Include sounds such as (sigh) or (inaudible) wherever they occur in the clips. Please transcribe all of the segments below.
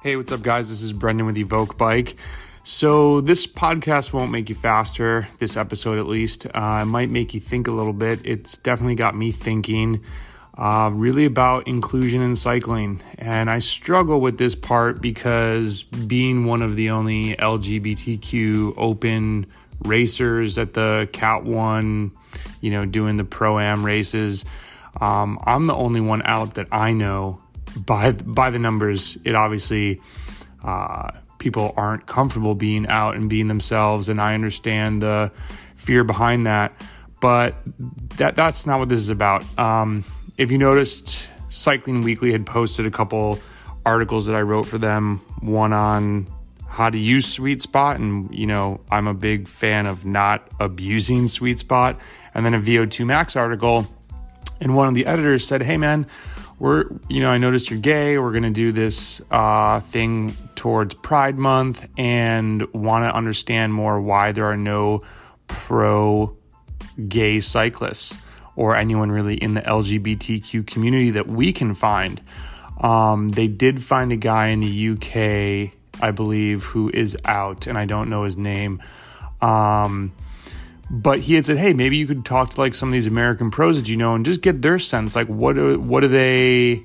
Hey, what's up, guys? This is Brendan with Evoq Bike. So, this podcast won't make you faster, this episode at least. Uh, it might make you think a little bit. It's definitely got me thinking uh, really about inclusion in cycling. And I struggle with this part because being one of the only LGBTQ open racers at the Cat 1, you know, doing the Pro Am races, um, I'm the only one out that I know by by the numbers, it obviously uh, people aren't comfortable being out and being themselves, and I understand the fear behind that. But that that's not what this is about. Um, if you noticed, Cycling Weekly had posted a couple articles that I wrote for them. One on how to use Sweet Spot, and you know I'm a big fan of not abusing Sweet Spot. And then a VO2 Max article, and one of the editors said, "Hey man." We're you know i noticed you're gay. We're going to do this uh, thing towards pride month and want to understand more why there are no pro gay cyclists or anyone really in the lgbtq community that we can find. Um, they did find a guy in the uk i believe who is out and i don't know his name. Um, but he had said, "Hey, maybe you could talk to like some of these American pros that you know and just get their sense. Like, what do what do they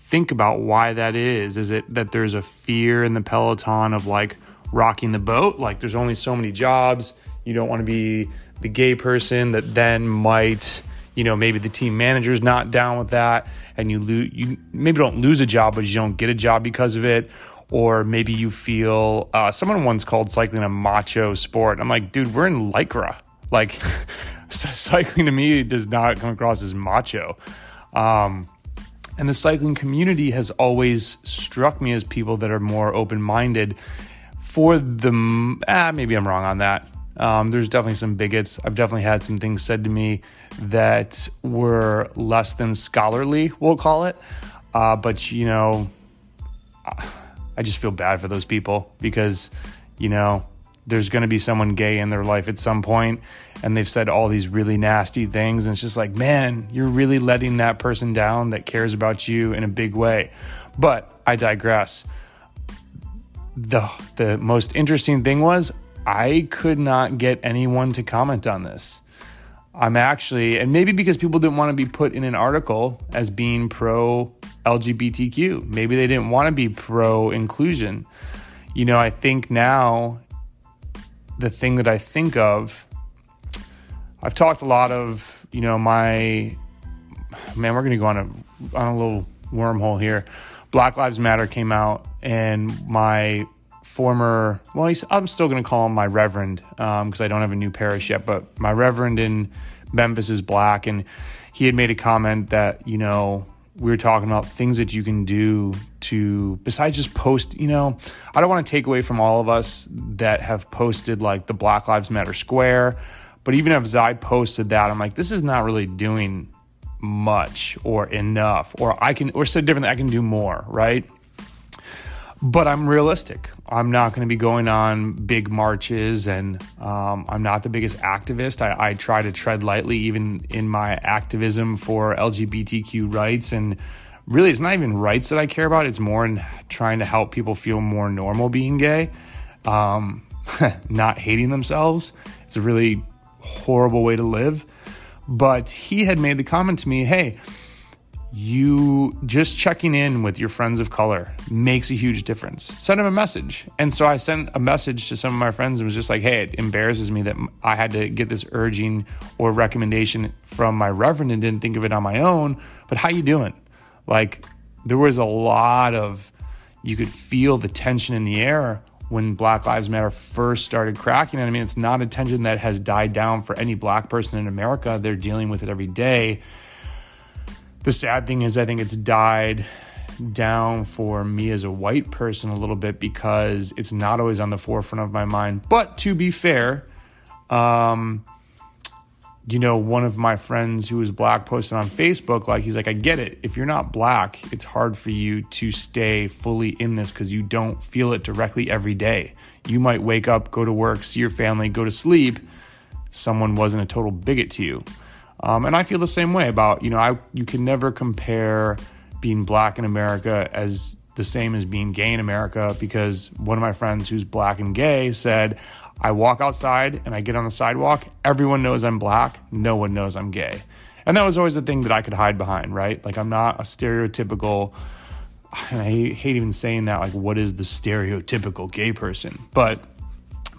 think about why that is? Is it that there's a fear in the peloton of like rocking the boat? Like, there's only so many jobs. You don't want to be the gay person that then might." You know, maybe the team manager's not down with that, and you lose. You maybe don't lose a job, but you don't get a job because of it or maybe you feel uh, someone once called cycling a macho sport. I'm like, dude, we're in lycra. Like, (laughs) cycling to me does not come across as macho. Um, and the cycling community has always struck me as people that are more open minded. For the, ah, maybe I'm wrong on that. Um, there's definitely some bigots. I've definitely had some things said to me that were less than scholarly, we'll call it. Uh, but, you know, I just feel bad for those people because, you know, there's going to be someone gay in their life at some point and they've said all these really nasty things and it's just like man you're really letting that person down that cares about you in a big way. But i digress. The the most interesting thing was i could not get anyone to comment on this i'm actually and maybe because people didn't want to be put in an article as being pro LGBTQ. Maybe they didn't want to be pro inclusion. You know, I think now the thing that I think of, I've talked a lot of, you know, my man, we're going to go on a on a little wormhole here. Black Lives Matter came out, and my former, well, I'm still going to call him my reverend because um, I don't have a new parish yet, but my reverend in Memphis is black, and he had made a comment that you know we were talking about things that you can do to besides just post you know i don't want to take away from all of us that have posted like the black lives matter square but even if i posted that i'm like this is not really doing much or enough or i can or said differently i can do more right but I'm realistic. I'm not going to be going on big marches, and um, I'm not the biggest activist. I, I, try to tread lightly, even in my activism for LGBTQ rights. And really, it's not even rights that I care about. It's more in trying to help people feel more normal being gay, um, (laughs) not hating themselves. It's a really horrible way to live. But he had made the comment to me, hey, you just checking in with your friends of color makes a huge difference. Send them a message. And so I sent a message to some of my friends and was just like, hey, it embarrasses me that I had to get this urging or recommendation from my reverend and didn't think of it on my own. But how you doing? Like there was a lot of you could feel the tension in the air when Black Lives Matter first started cracking. And I mean, it's not a tension that has died down for any black person in America. They're dealing with it every day the sad thing is, I think it's died down for me as a white person a little bit because it's not always on the forefront of my mind. But to be fair, um, you know, one of my friends who was black posted on Facebook, like, he's like, I get it. If you're not black, it's hard for you to stay fully in this because you don't feel it directly every day. You might wake up, go to work, see your family, go to sleep. Someone wasn't a total bigot to you. Um, and I feel the same way about, you know, I you can never compare being black in America as the same as being gay in America because one of my friends who's black and gay said, I walk outside and I get on the sidewalk. Everyone knows I'm black. No one knows I'm gay. And that was always the thing that I could hide behind, right? Like, I'm not a stereotypical, I hate even saying that, like, what is the stereotypical gay person? But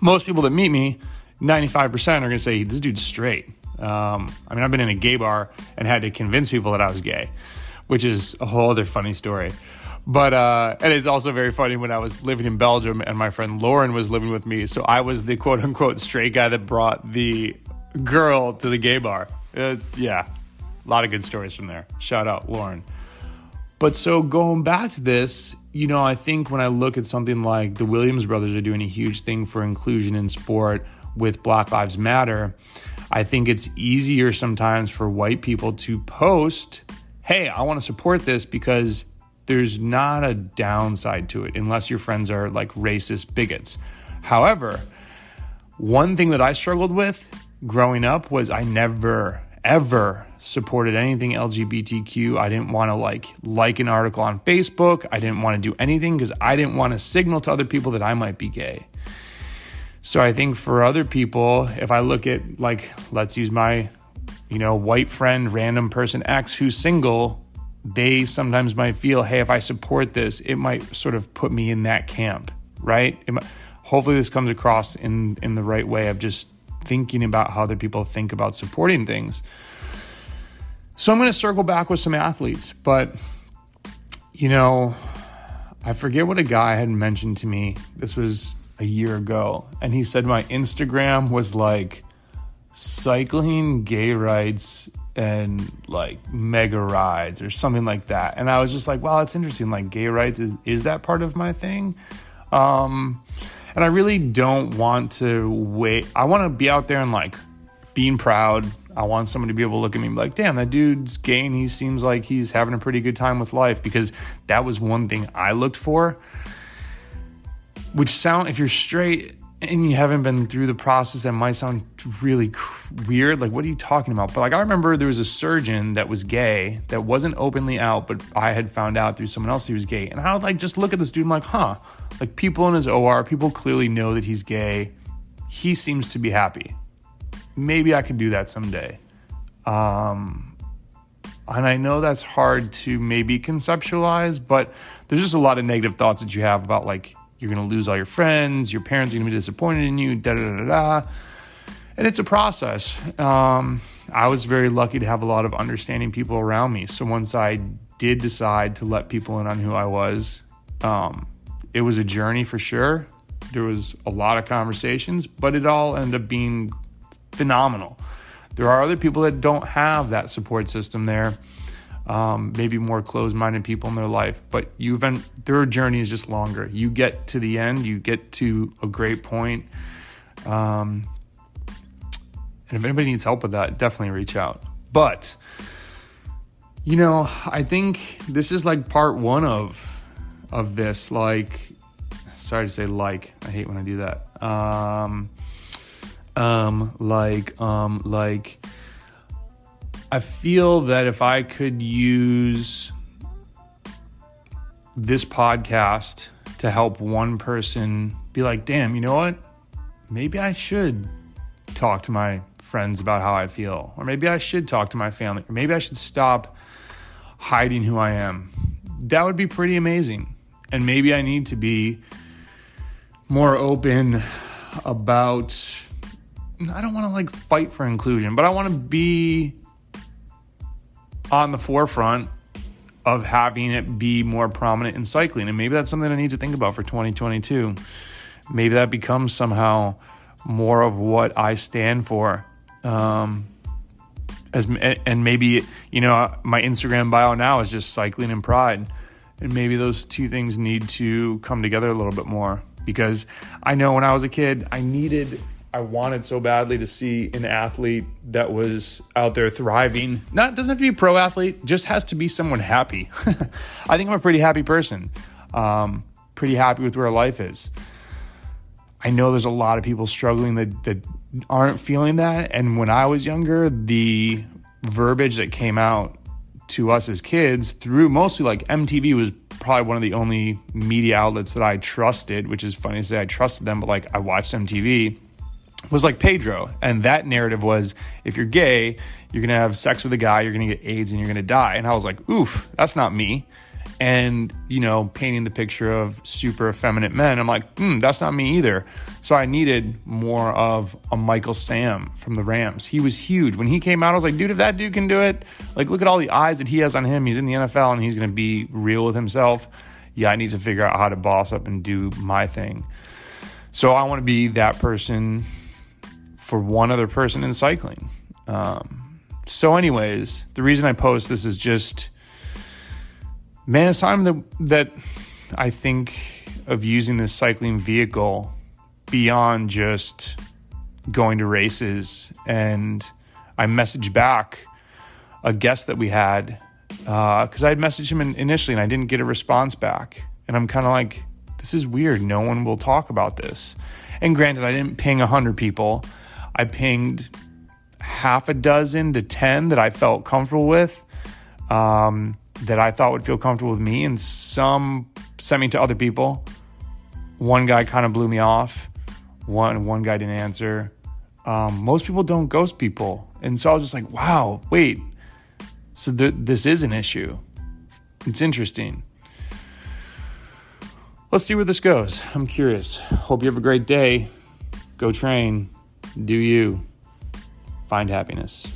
most people that meet me, 95% are going to say, this dude's straight. Um, I mean, I've been in a gay bar and had to convince people that I was gay, which is a whole other funny story. But uh, and it's also very funny when I was living in Belgium and my friend Lauren was living with me, so I was the quote unquote straight guy that brought the girl to the gay bar. Uh, yeah, a lot of good stories from there. Shout out Lauren. But so going back to this, you know, I think when I look at something like the Williams brothers are doing a huge thing for inclusion in sport with Black Lives Matter, I think it's easier sometimes for white people to post, hey, I want to support this because there's not a downside to it unless your friends are like racist bigots. However, one thing that I struggled with growing up was I never ever supported anything LGBTQ. I didn't want to like like an article on Facebook. I didn't want to do anything because I didn't want to signal to other people that I might be gay. So I think for other people, if I look at like let's use my you know white friend random person X who's single, they sometimes might feel, hey, if I support this, it might sort of put me in that camp, right? Might, hopefully, this comes across in in the right way of just thinking about how other people think about supporting things. So I'm going to circle back with some athletes, but you know, I forget what a guy had mentioned to me. This was a year ago, and he said my Instagram was like cycling, gay rights, and like mega rides or something like that. And I was just like, wow, that's interesting. Like gay rights is is that part of my thing? Um, and I really don't want to wait. I want to be out there and like being proud. I want someone to be able to look at me and be like, damn, that dude's gay and he seems like he's having a pretty good time with life because that was one thing I looked for. Which sound if you're straight and you haven't been through the process that might sound really weird. Like what are you talking about? But like i remember there was a surgeon that was gay that wasn't openly out but i had found out through someone else he was gay. And i would like just look at this dude and like huh. Like people in his or people clearly know that he's gay. He seems to be happy. Maybe i could do that someday. Um and i know that's hard to maybe conceptualize but there's just a lot of negative thoughts that you have about like you're going to lose all your friends. Your parents are going to be disappointed in you. Da da da da. And it's a process. Um, I was very lucky to have a lot of understanding people around me. So once I did decide to let people in on who I was, um, it was a journey for sure. There was a lot of conversations, but it all ended up being phenomenal. There are other people that don't have that support system there um, maybe more closed-minded people in their life but you've been their journey is just longer. You get to the end you get to a great point um, and if anybody needs help with that definitely reach out. But you know i think this is like part one of of this like sorry to say like i hate when i do that. Um um like um like I feel that if I could use this podcast to help one person be like, damn, you know what? Maybe I should talk to my friends about how I feel. Or maybe I should talk to my family. Or maybe I should stop hiding who I am. That would be pretty amazing. And maybe I need to be more open about I don't want to like fight for inclusion, but I want to be on the forefront of having it be more prominent in cycling. And maybe that's something I need to think about for 2022. Maybe that becomes somehow more of what I stand for. Um, as and maybe you know my Instagram bio now is just cycling and pride, and maybe those two things need to come together a little bit more because I know when I was a kid I needed I wanted so badly to see an athlete that was out there thriving. Not doesn't have to be a pro athlete, just has to be someone happy. (laughs) I think I'm a pretty happy person. Um, pretty happy with where life is. I know there's a lot of people struggling that, that aren't feeling that. And when I was younger, the verbiage that came out to us as kids through mostly like MTV was probably one of the only media outlets that I trusted, which is funny to say I trusted them, but like I watched MTV was like Pedro. And that narrative was if you're gay, you're going to have sex with a guy, you're going to get AIDS and you're going to die. And I was like, oof, that's not me. And, you know, painting the picture of super effeminate men, I'm like, hmm, that's not me either. So I needed more of a Michael Sam from the Rams. He was huge. When he came out, I was like, dude, if that dude can do it, like, look at all the eyes that he has on him. He's in the NFL and he's going to be real with himself. Yeah, I need to figure out how to boss up and do my thing. So I want to be that person for one other person in cycling. Um, so, anyways, the reason I post this is just, man, it's time that, that I think of using this cycling vehicle beyond just going to races. And I messaged back a guest that we had because uh, I had messaged him initially and I didn't get a response back. And I'm kind of like, this is weird. No one will talk about this. And granted, I didn't ping 100 people. I pinged half a dozen to 10 that I felt comfortable with, um, that I thought would feel comfortable with me, and some sent me to other people. One guy kind of blew me off. One one guy didn't answer. Um, most people don't ghost people, and so I was just like, "Wow, wait, so th- this is an issue. It's interesting." Let's see where this goes. I'm curious. Hope you have a great day. Go train do you find happiness?